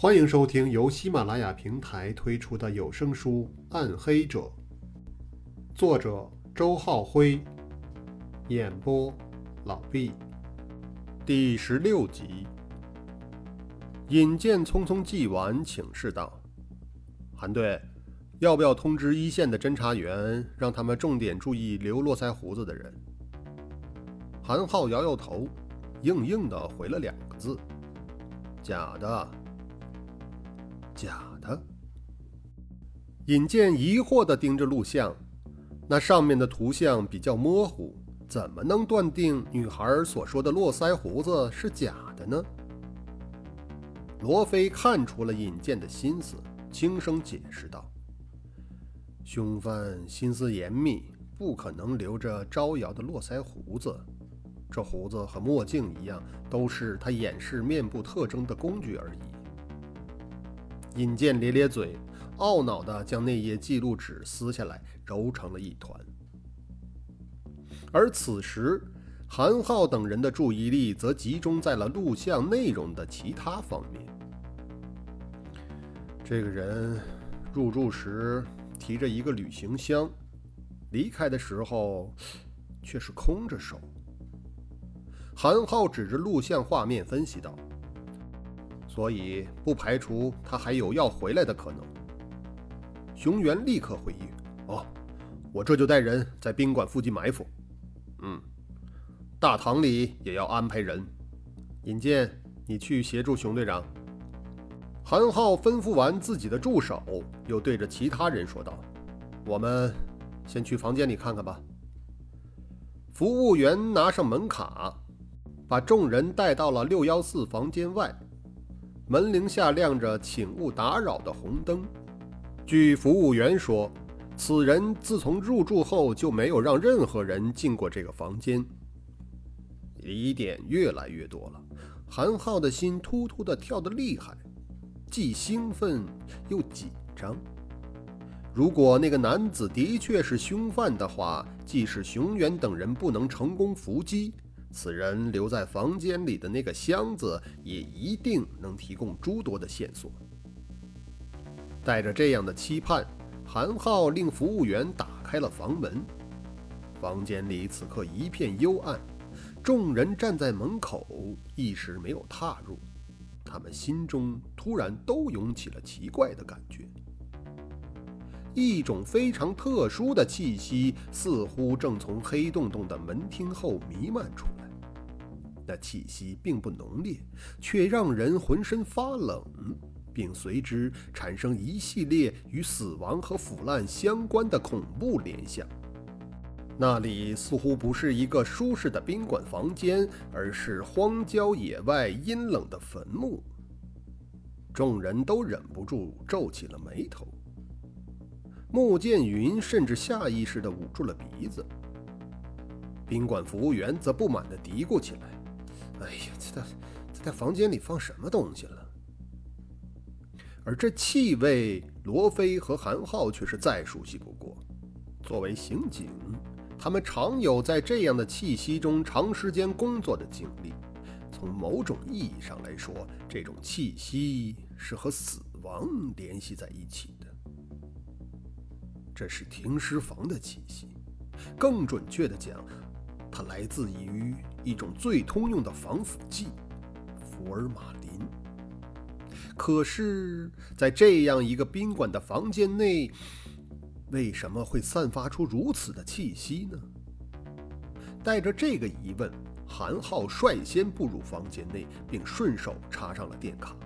欢迎收听由喜马拉雅平台推出的有声书《暗黑者》，作者周浩辉，演播老毕，第十六集。尹健匆匆记完，请示道：“韩队，要不要通知一线的侦查员，让他们重点注意留络腮胡子的人？”韩浩摇摇头，硬硬的回了两个字：“假的。”假的。尹健疑惑地盯着录像，那上面的图像比较模糊，怎么能断定女孩所说的络腮胡子是假的呢？罗非看出了尹健的心思，轻声解释道：“凶犯心思严密，不可能留着招摇的络腮胡子。这胡子和墨镜一样，都是他掩饰面部特征的工具而已。”尹健咧咧嘴，懊恼地将那页记录纸撕下来，揉成了一团。而此时，韩浩等人的注意力则集中在了录像内容的其他方面。这个人入住时提着一个旅行箱，离开的时候却是空着手。韩浩指着录像画面分析道。所以不排除他还有要回来的可能。熊原立刻回应：“哦，我这就带人在宾馆附近埋伏。嗯，大堂里也要安排人。尹健，你去协助熊队长。”韩浩吩咐完自己的助手，又对着其他人说道：“我们先去房间里看看吧。”服务员拿上门卡，把众人带到了六幺四房间外。门铃下亮着“请勿打扰”的红灯。据服务员说，此人自从入住后就没有让任何人进过这个房间。疑点越来越多了，韩浩的心突突的跳得厉害，既兴奋又紧张。如果那个男子的确是凶犯的话，即使熊原等人不能成功伏击。此人留在房间里的那个箱子，也一定能提供诸多的线索。带着这样的期盼，韩浩令服务员打开了房门。房间里此刻一片幽暗，众人站在门口，一时没有踏入。他们心中突然都涌起了奇怪的感觉，一种非常特殊的气息似乎正从黑洞洞的门厅后弥漫出。那气息并不浓烈，却让人浑身发冷，并随之产生一系列与死亡和腐烂相关的恐怖联想。那里似乎不是一个舒适的宾馆房间，而是荒郊野外阴冷的坟墓。众人都忍不住皱起了眉头。穆剑云甚至下意识地捂住了鼻子。宾馆服务员则不满地嘀咕起来。哎呀，这这在房间里放什么东西了？而这气味，罗非和韩浩却是再熟悉不过。作为刑警，他们常有在这样的气息中长时间工作的经历。从某种意义上来说，这种气息是和死亡联系在一起的。这是停尸房的气息，更准确的讲。它来自于一种最通用的防腐剂——福尔马林。可是，在这样一个宾馆的房间内，为什么会散发出如此的气息呢？带着这个疑问，韩浩率先步入房间内，并顺手插上了电卡。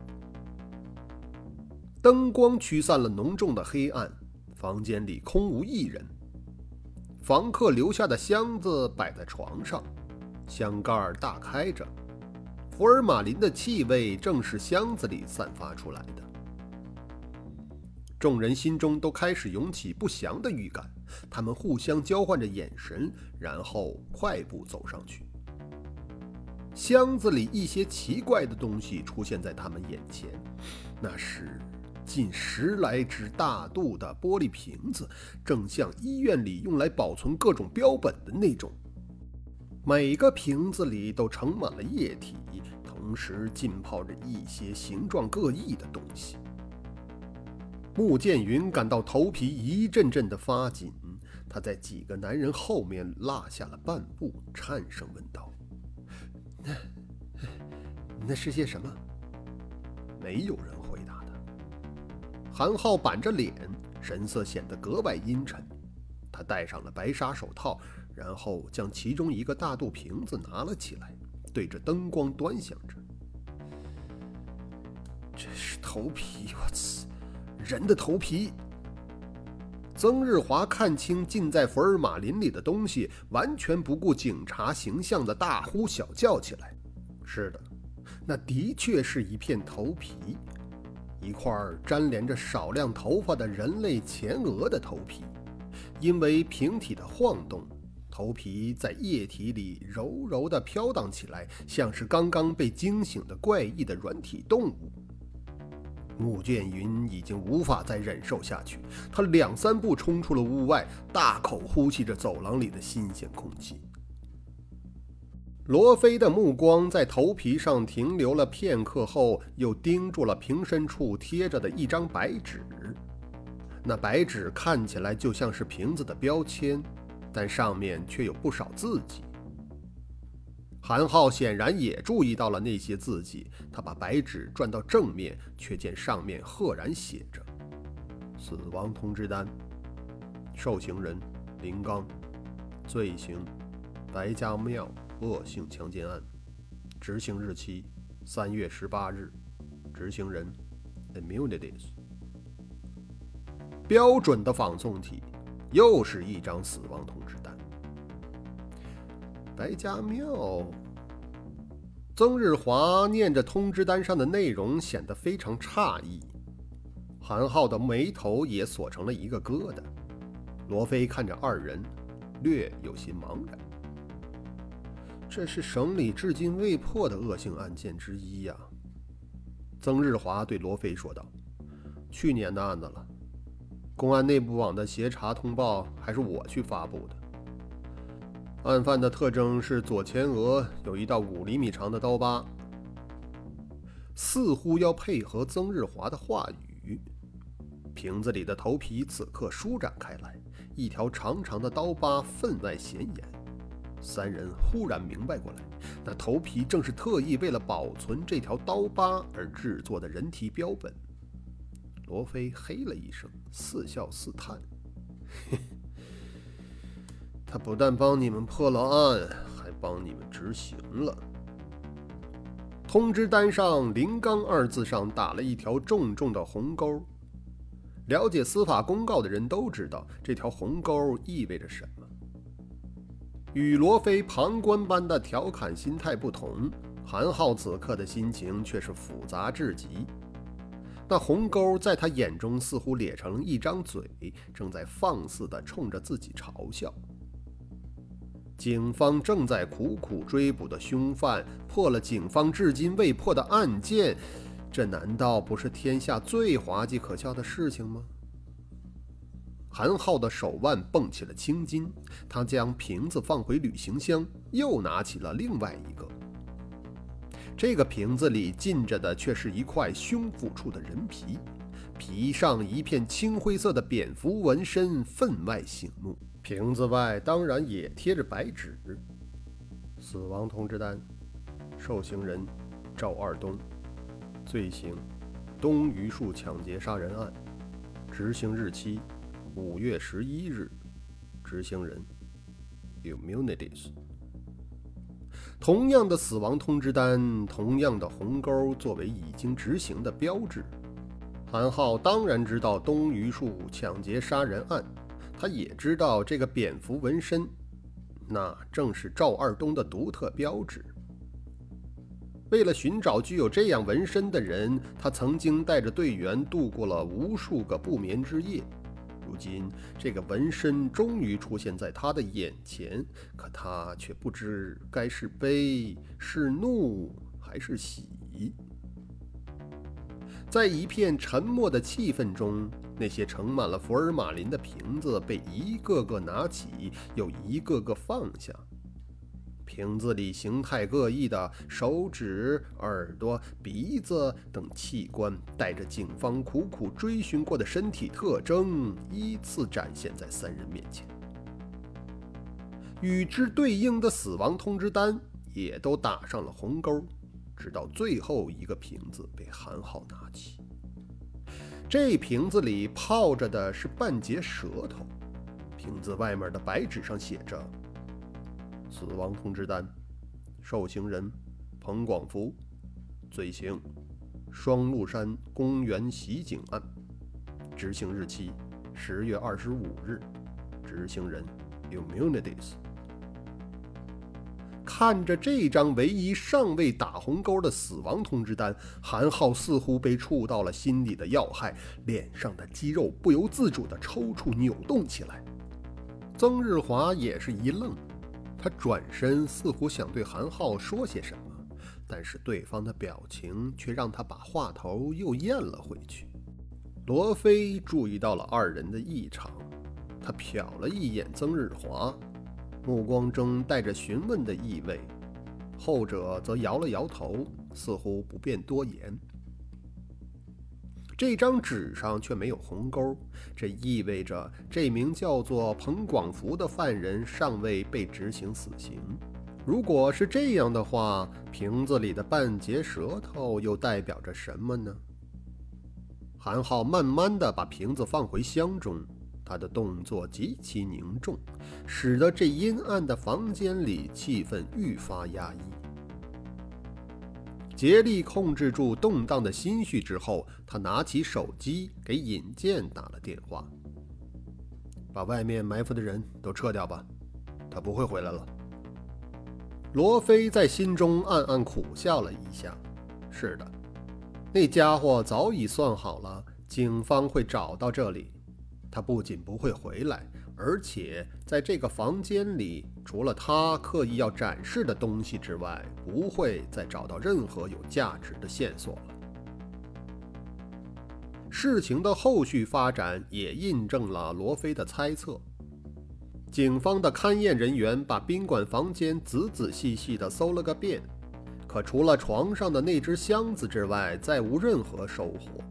灯光驱散了浓重的黑暗，房间里空无一人。房客留下的箱子摆在床上，箱盖大开着，福尔马林的气味正是箱子里散发出来的。众人心中都开始涌起不祥的预感，他们互相交换着眼神，然后快步走上去。箱子里一些奇怪的东西出现在他们眼前，那是。近十来只大肚的玻璃瓶子，正像医院里用来保存各种标本的那种。每个瓶子里都盛满了液体，同时浸泡着一些形状各异的东西。穆剑云感到头皮一阵阵的发紧，他在几个男人后面落下了半步，颤声问道：“那那是些什么？”没有人。韩浩板着脸，神色显得格外阴沉。他戴上了白纱手套，然后将其中一个大肚瓶子拿了起来，对着灯光端详着。这是头皮，我操！人的头皮。曾日华看清浸在福尔马林里的东西，完全不顾警察形象的大呼小叫起来：“是的，那的确是一片头皮，一块粘连着少量头发的人类前额的头皮。”因为瓶体的晃动，头皮在液体里柔柔地飘荡起来，像是刚刚被惊醒的怪异的软体动物。穆剑云已经无法再忍受下去，他两三步冲出了屋外，大口呼吸着走廊里的新鲜空气。罗非的目光在头皮上停留了片刻后，又盯住了瓶身处贴着的一张白纸。那白纸看起来就像是瓶子的标签，但上面却有不少字迹。韩浩显然也注意到了那些字迹，他把白纸转到正面，却见上面赫然写着：“死亡通知单，受刑人林刚，罪行白家庙恶性强奸案，执行日期三月十八日，执行人 Immunities。”标准的仿宋体，又是一张死亡通知单。白家庙。曾日华念着通知单上的内容，显得非常诧异。韩浩的眉头也锁成了一个疙瘩。罗非看着二人，略有些茫然。这是省里至今未破的恶性案件之一呀。曾日华对罗非说道：“去年的案子了。”公安内部网的协查通报还是我去发布的。案犯的特征是左前额有一道五厘米长的刀疤，似乎要配合曾日华的话语。瓶子里的头皮此刻舒展开来，一条长长的刀疤分外显眼。三人忽然明白过来，那头皮正是特意为了保存这条刀疤而制作的人体标本。罗非嘿了一声，似笑似叹：“ 他不但帮你们破了案，还帮你们执行了。”通知单上“林刚”二字上打了一条重重的红勾。了解司法公告的人都知道，这条红勾意味着什么。与罗非旁观般的调侃心态不同，韩浩此刻的心情却是复杂至极。那红沟在他眼中似乎咧成了一张嘴，正在放肆地冲着自己嘲笑。警方正在苦苦追捕的凶犯，破了警方至今未破的案件，这难道不是天下最滑稽可笑的事情吗？韩浩的手腕蹦起了青筋，他将瓶子放回旅行箱，又拿起了另外一个。这个瓶子里浸着的却是一块胸腹处的人皮，皮上一片青灰色的蝙蝠纹身，分外醒目。瓶子外当然也贴着白纸，死亡通知单，受刑人赵二东，罪行东榆树抢劫杀人案，执行日期五月十一日，执行人 Immunities。同样的死亡通知单，同样的红勾作为已经执行的标志。韩浩当然知道东榆树抢劫杀人案，他也知道这个蝙蝠纹身，那正是赵二东的独特标志。为了寻找具有这样纹身的人，他曾经带着队员度过了无数个不眠之夜。如今，这个纹身终于出现在他的眼前，可他却不知该是悲、是怒还是喜。在一片沉默的气氛中，那些盛满了福尔马林的瓶子被一个个拿起，又一个个放下。瓶子里形态各异的手指、耳朵、鼻子等器官，带着警方苦苦追寻过的身体特征，依次展现在三人面前。与之对应的死亡通知单也都打上了红勾，直到最后一个瓶子被韩浩拿起。这瓶子里泡着的是半截舌头，瓶子外面的白纸上写着。死亡通知单，受刑人彭广福，罪行双鹿山公园袭警案，执行日期十月二十五日，执行人 Immunities。看着这张唯一尚未打红勾的死亡通知单，韩浩似乎被触到了心里的要害，脸上的肌肉不由自主地抽搐扭动起来。曾日华也是一愣。他转身，似乎想对韩浩说些什么，但是对方的表情却让他把话头又咽了回去。罗非注意到了二人的异常，他瞟了一眼曾日华，目光中带着询问的意味，后者则摇了摇头，似乎不便多言。这张纸上却没有红勾，这意味着这名叫做彭广福的犯人尚未被执行死刑。如果是这样的话，瓶子里的半截舌头又代表着什么呢？韩浩慢慢地把瓶子放回箱中，他的动作极其凝重，使得这阴暗的房间里气氛愈发压抑。竭力控制住动荡的心绪之后，他拿起手机给尹健打了电话：“把外面埋伏的人都撤掉吧，他不会回来了。”罗非在心中暗暗苦笑了一下：“是的，那家伙早已算好了，警方会找到这里，他不仅不会回来。”而且在这个房间里，除了他刻意要展示的东西之外，不会再找到任何有价值的线索了。事情的后续发展也印证了罗非的猜测。警方的勘验人员把宾馆房间仔仔细细地搜了个遍，可除了床上的那只箱子之外，再无任何收获，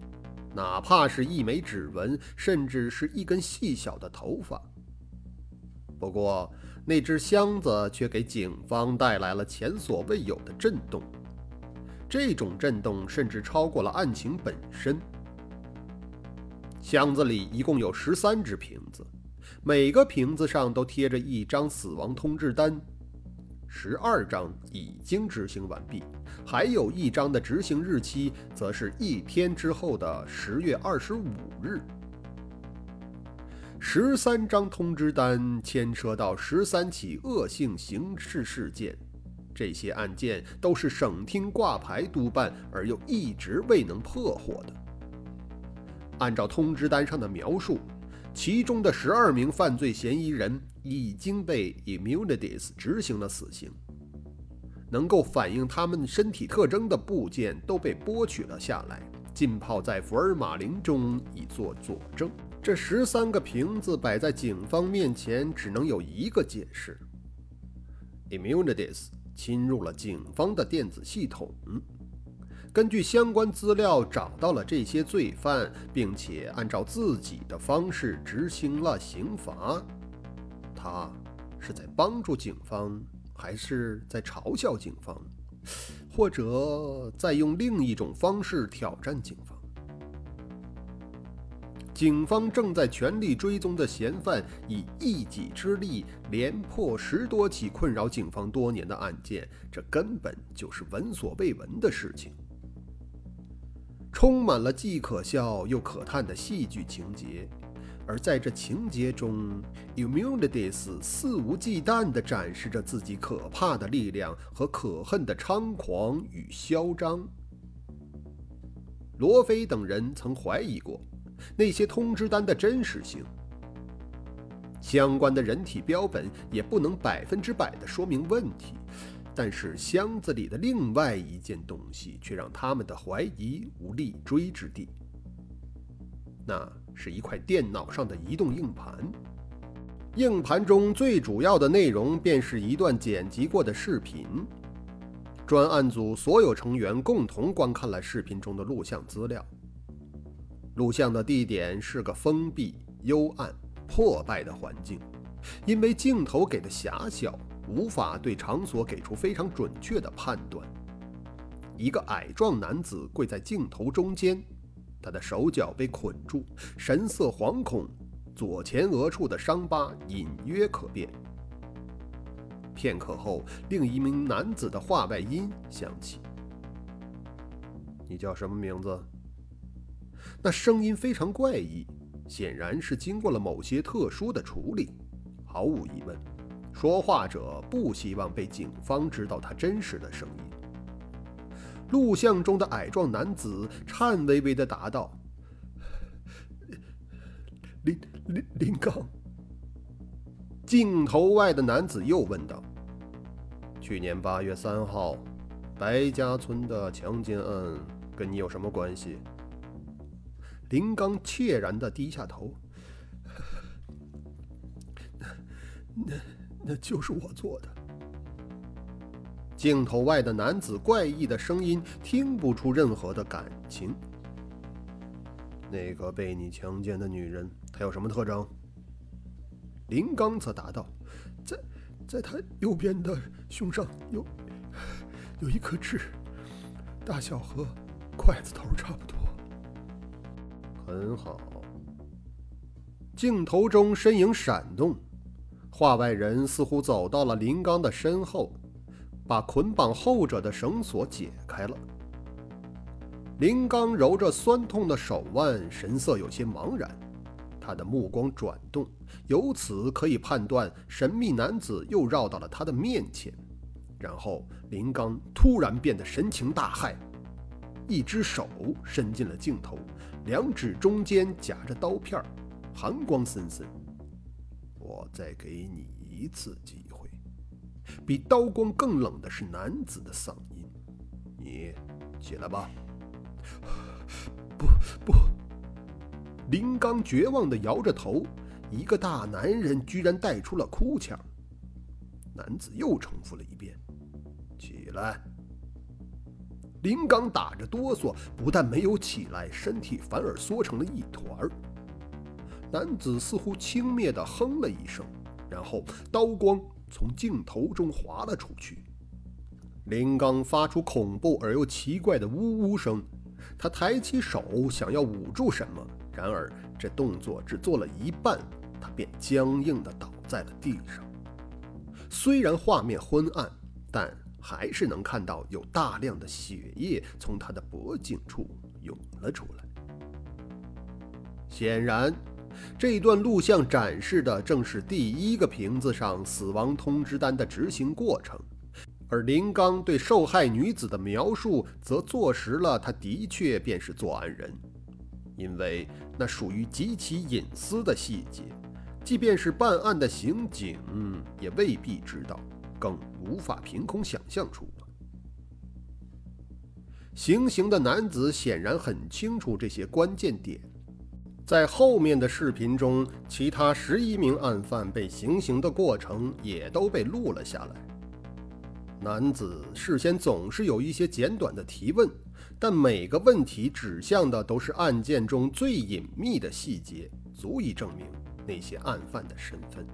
哪怕是一枚指纹，甚至是一根细小的头发。不过，那只箱子却给警方带来了前所未有的震动，这种震动甚至超过了案情本身。箱子里一共有十三只瓶子，每个瓶子上都贴着一张死亡通知单，十二张已经执行完毕，还有一张的执行日期则是一天之后的十月二十五日。十三张通知单牵涉到十三起恶性刑事事件，这些案件都是省厅挂牌督办而又一直未能破获的。按照通知单上的描述，其中的十二名犯罪嫌疑人已经被 Immunities 执行了死刑，能够反映他们身体特征的部件都被剥取了下来，浸泡在福尔马林中以作佐证。这十三个瓶子摆在警方面前，只能有一个解释：Immunities 侵入了警方的电子系统，根据相关资料找到了这些罪犯，并且按照自己的方式执行了刑罚。他是在帮助警方，还是在嘲笑警方，或者在用另一种方式挑战警方？警方正在全力追踪的嫌犯，以一己之力连破十多起困扰警方多年的案件，这根本就是闻所未闻的事情。充满了既可笑又可叹的戏剧情节，而在这情节中，Immunities 肆无忌惮地展示着自己可怕的力量和可恨的猖狂与嚣张。罗非等人曾怀疑过。那些通知单的真实性，相关的人体标本也不能百分之百的说明问题，但是箱子里的另外一件东西却让他们的怀疑无立锥之地。那是一块电脑上的移动硬盘，硬盘中最主要的内容便是一段剪辑过的视频。专案组所有成员共同观看了视频中的录像资料。录像的地点是个封闭、幽暗、破败的环境，因为镜头给的狭小，无法对场所给出非常准确的判断。一个矮壮男子跪在镜头中间，他的手脚被捆住，神色惶恐，左前额处的伤疤隐约可辨。片刻后，另一名男子的话外音响起：“你叫什么名字？”那声音非常怪异，显然是经过了某些特殊的处理。毫无疑问，说话者不希望被警方知道他真实的声音。录像中的矮壮男子颤巍巍地答道：“林林林刚。”镜头外的男子又问道：“去年八月三号，白家村的强奸案跟你有什么关系？”林刚怯然地低下头：“ 那、那、那就是我做的。”镜头外的男子怪异的声音听不出任何的感情。那个被你强奸的女人，她有什么特征？林刚则答道：“在，在她右边的胸上有，有一颗痣，大小和筷子头差不多。”很好。镜头中身影闪动，画外人似乎走到了林刚的身后。把捆绑后者的绳索解开了。林刚揉着酸痛的手腕，神色有些茫然。他的目光转动，由此可以判断，神秘男子又绕到了他的面前。然后，林刚突然变得神情大骇，一只手伸进了镜头，两指中间夹着刀片，寒光森森。我再给你一次机会。比刀光更冷的是男子的嗓音：“你起来吧。”“不不。”林刚绝望地摇着头。一个大男人居然带出了哭腔。男子又重复了一遍：“起来。”林刚打着哆嗦，不但没有起来，身体反而缩成了一团儿。男子似乎轻蔑地哼了一声，然后刀光。从镜头中滑了出去，林刚发出恐怖而又奇怪的呜呜声。他抬起手想要捂住什么，然而这动作只做了一半，他便僵硬地倒在了地上。虽然画面昏暗，但还是能看到有大量的血液从他的脖颈处涌了出来。显然。这段录像展示的正是第一个瓶子上死亡通知单的执行过程，而林刚对受害女子的描述则坐实了他的确便是作案人，因为那属于极其隐私的细节，即便是办案的刑警也未必知道，更无法凭空想象出。行刑的男子显然很清楚这些关键点。在后面的视频中，其他十一名案犯被行刑的过程也都被录了下来。男子事先总是有一些简短的提问，但每个问题指向的都是案件中最隐秘的细节，足以证明那些案犯的身份。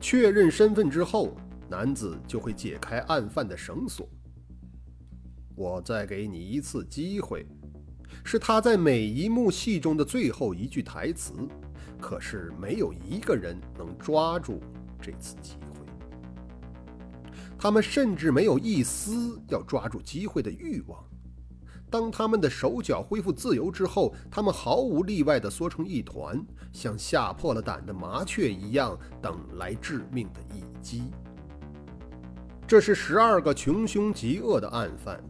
确认身份之后，男子就会解开案犯的绳索。我再给你一次机会。是他在每一幕戏中的最后一句台词，可是没有一个人能抓住这次机会。他们甚至没有一丝要抓住机会的欲望。当他们的手脚恢复自由之后，他们毫无例外地缩成一团，像吓破了胆的麻雀一样，等来致命的一击。这是十二个穷凶极恶的案犯，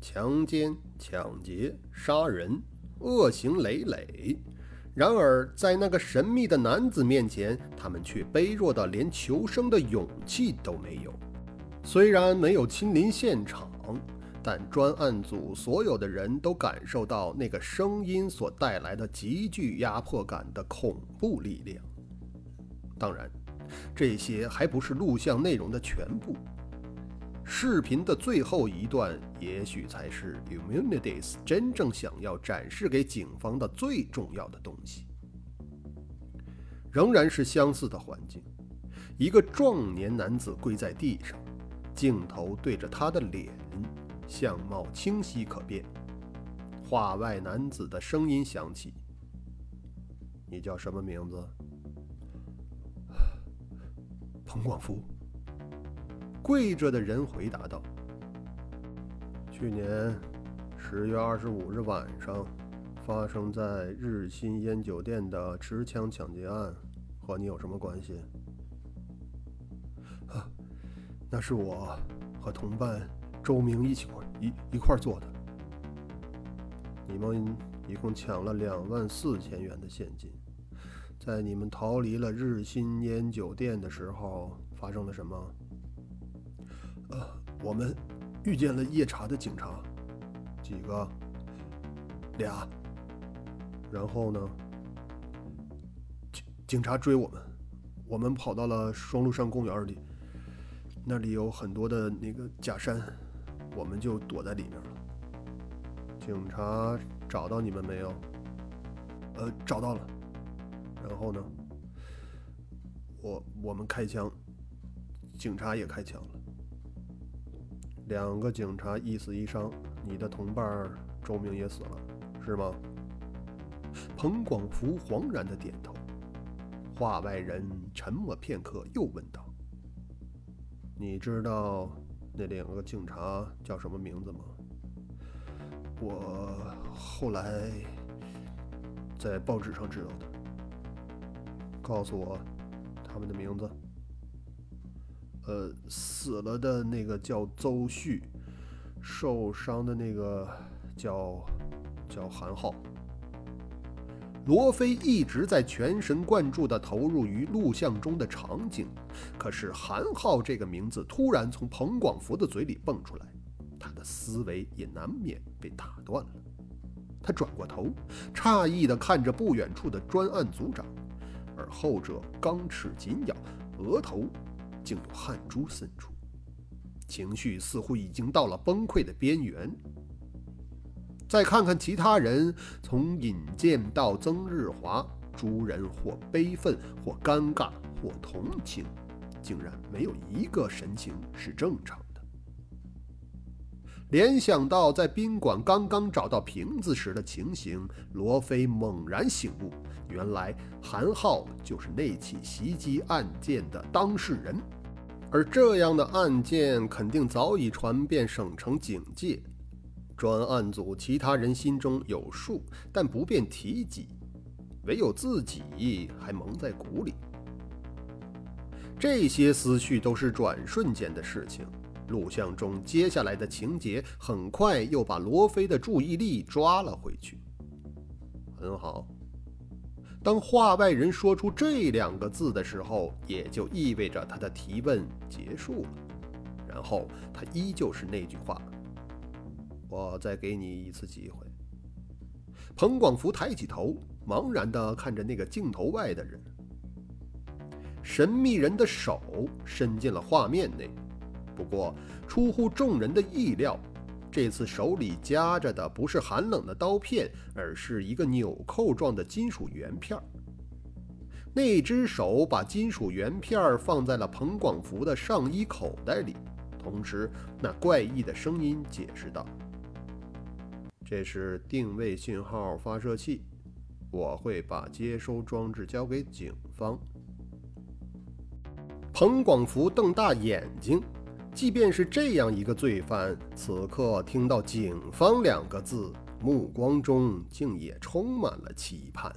强奸。抢劫、杀人，恶行累累。然而，在那个神秘的男子面前，他们却卑弱的连求生的勇气都没有。虽然没有亲临现场，但专案组所有的人都感受到那个声音所带来的极具压迫感的恐怖力量。当然，这些还不是录像内容的全部。视频的最后一段，也许才是 Immunities 真正想要展示给警方的最重要的东西。仍然是相似的环境，一个壮年男子跪在地上，镜头对着他的脸。相貌清晰可辨，话外男子的声音响起：“你叫什么名字？” 彭广福。跪着的人回答道：“去年十月二十五日晚上发生在日新烟酒店的持枪抢劫案，和你有什么关系？”啊，那是我和同伴。周明一起块一一块做的。你们一共抢了两万四千元的现金，在你们逃离了日新烟酒店的时候，发生了什么？呃，我们遇见了夜查的警察，几个？俩。然后呢？警警察追我们，我们跑到了双鹿山公园里，那里有很多的那个假山。我们就躲在里面了。警察找到你们没有？呃，找到了。然后呢？我我们开枪，警察也开枪了。两个警察一死一伤，你的同伴周明也死了，是吗？彭广福惶然的点头。话外人沉默片刻，又问道：“你知道？”那两个警察叫什么名字吗？我后来在报纸上知道的。告诉我他们的名字。呃，死了的那个叫邹旭，受伤的那个叫叫韩浩。罗非一直在全神贯注地投入于录像中的场景，可是韩浩这个名字突然从彭广福的嘴里蹦出来，他的思维也难免被打断了。他转过头，诧异地看着不远处的专案组长，而后者钢齿紧咬，额头竟有汗珠渗出，情绪似乎已经到了崩溃的边缘。再看看其他人，从尹健到曾日华，诸人或悲愤，或尴尬，或同情，竟然没有一个神情是正常的。联想到在宾馆刚刚找到瓶子时的情形，罗非猛然醒悟：原来韩浩就是那起袭击案件的当事人，而这样的案件肯定早已传遍省城警界。专案组其他人心中有数，但不便提及，唯有自己还蒙在鼓里。这些思绪都是转瞬间的事情。录像中接下来的情节很快又把罗非的注意力抓了回去。很好，当话外人说出这两个字的时候，也就意味着他的提问结束了。然后他依旧是那句话。我再给你一次机会。彭广福抬起头，茫然地看着那个镜头外的人。神秘人的手伸进了画面内，不过出乎众人的意料，这次手里夹着的不是寒冷的刀片，而是一个纽扣状的金属圆片。那只手把金属圆片放在了彭广福的上衣口袋里，同时那怪异的声音解释道。这是定位信号发射器，我会把接收装置交给警方。彭广福瞪大眼睛，即便是这样一个罪犯，此刻听到“警方”两个字，目光中竟也充满了期盼。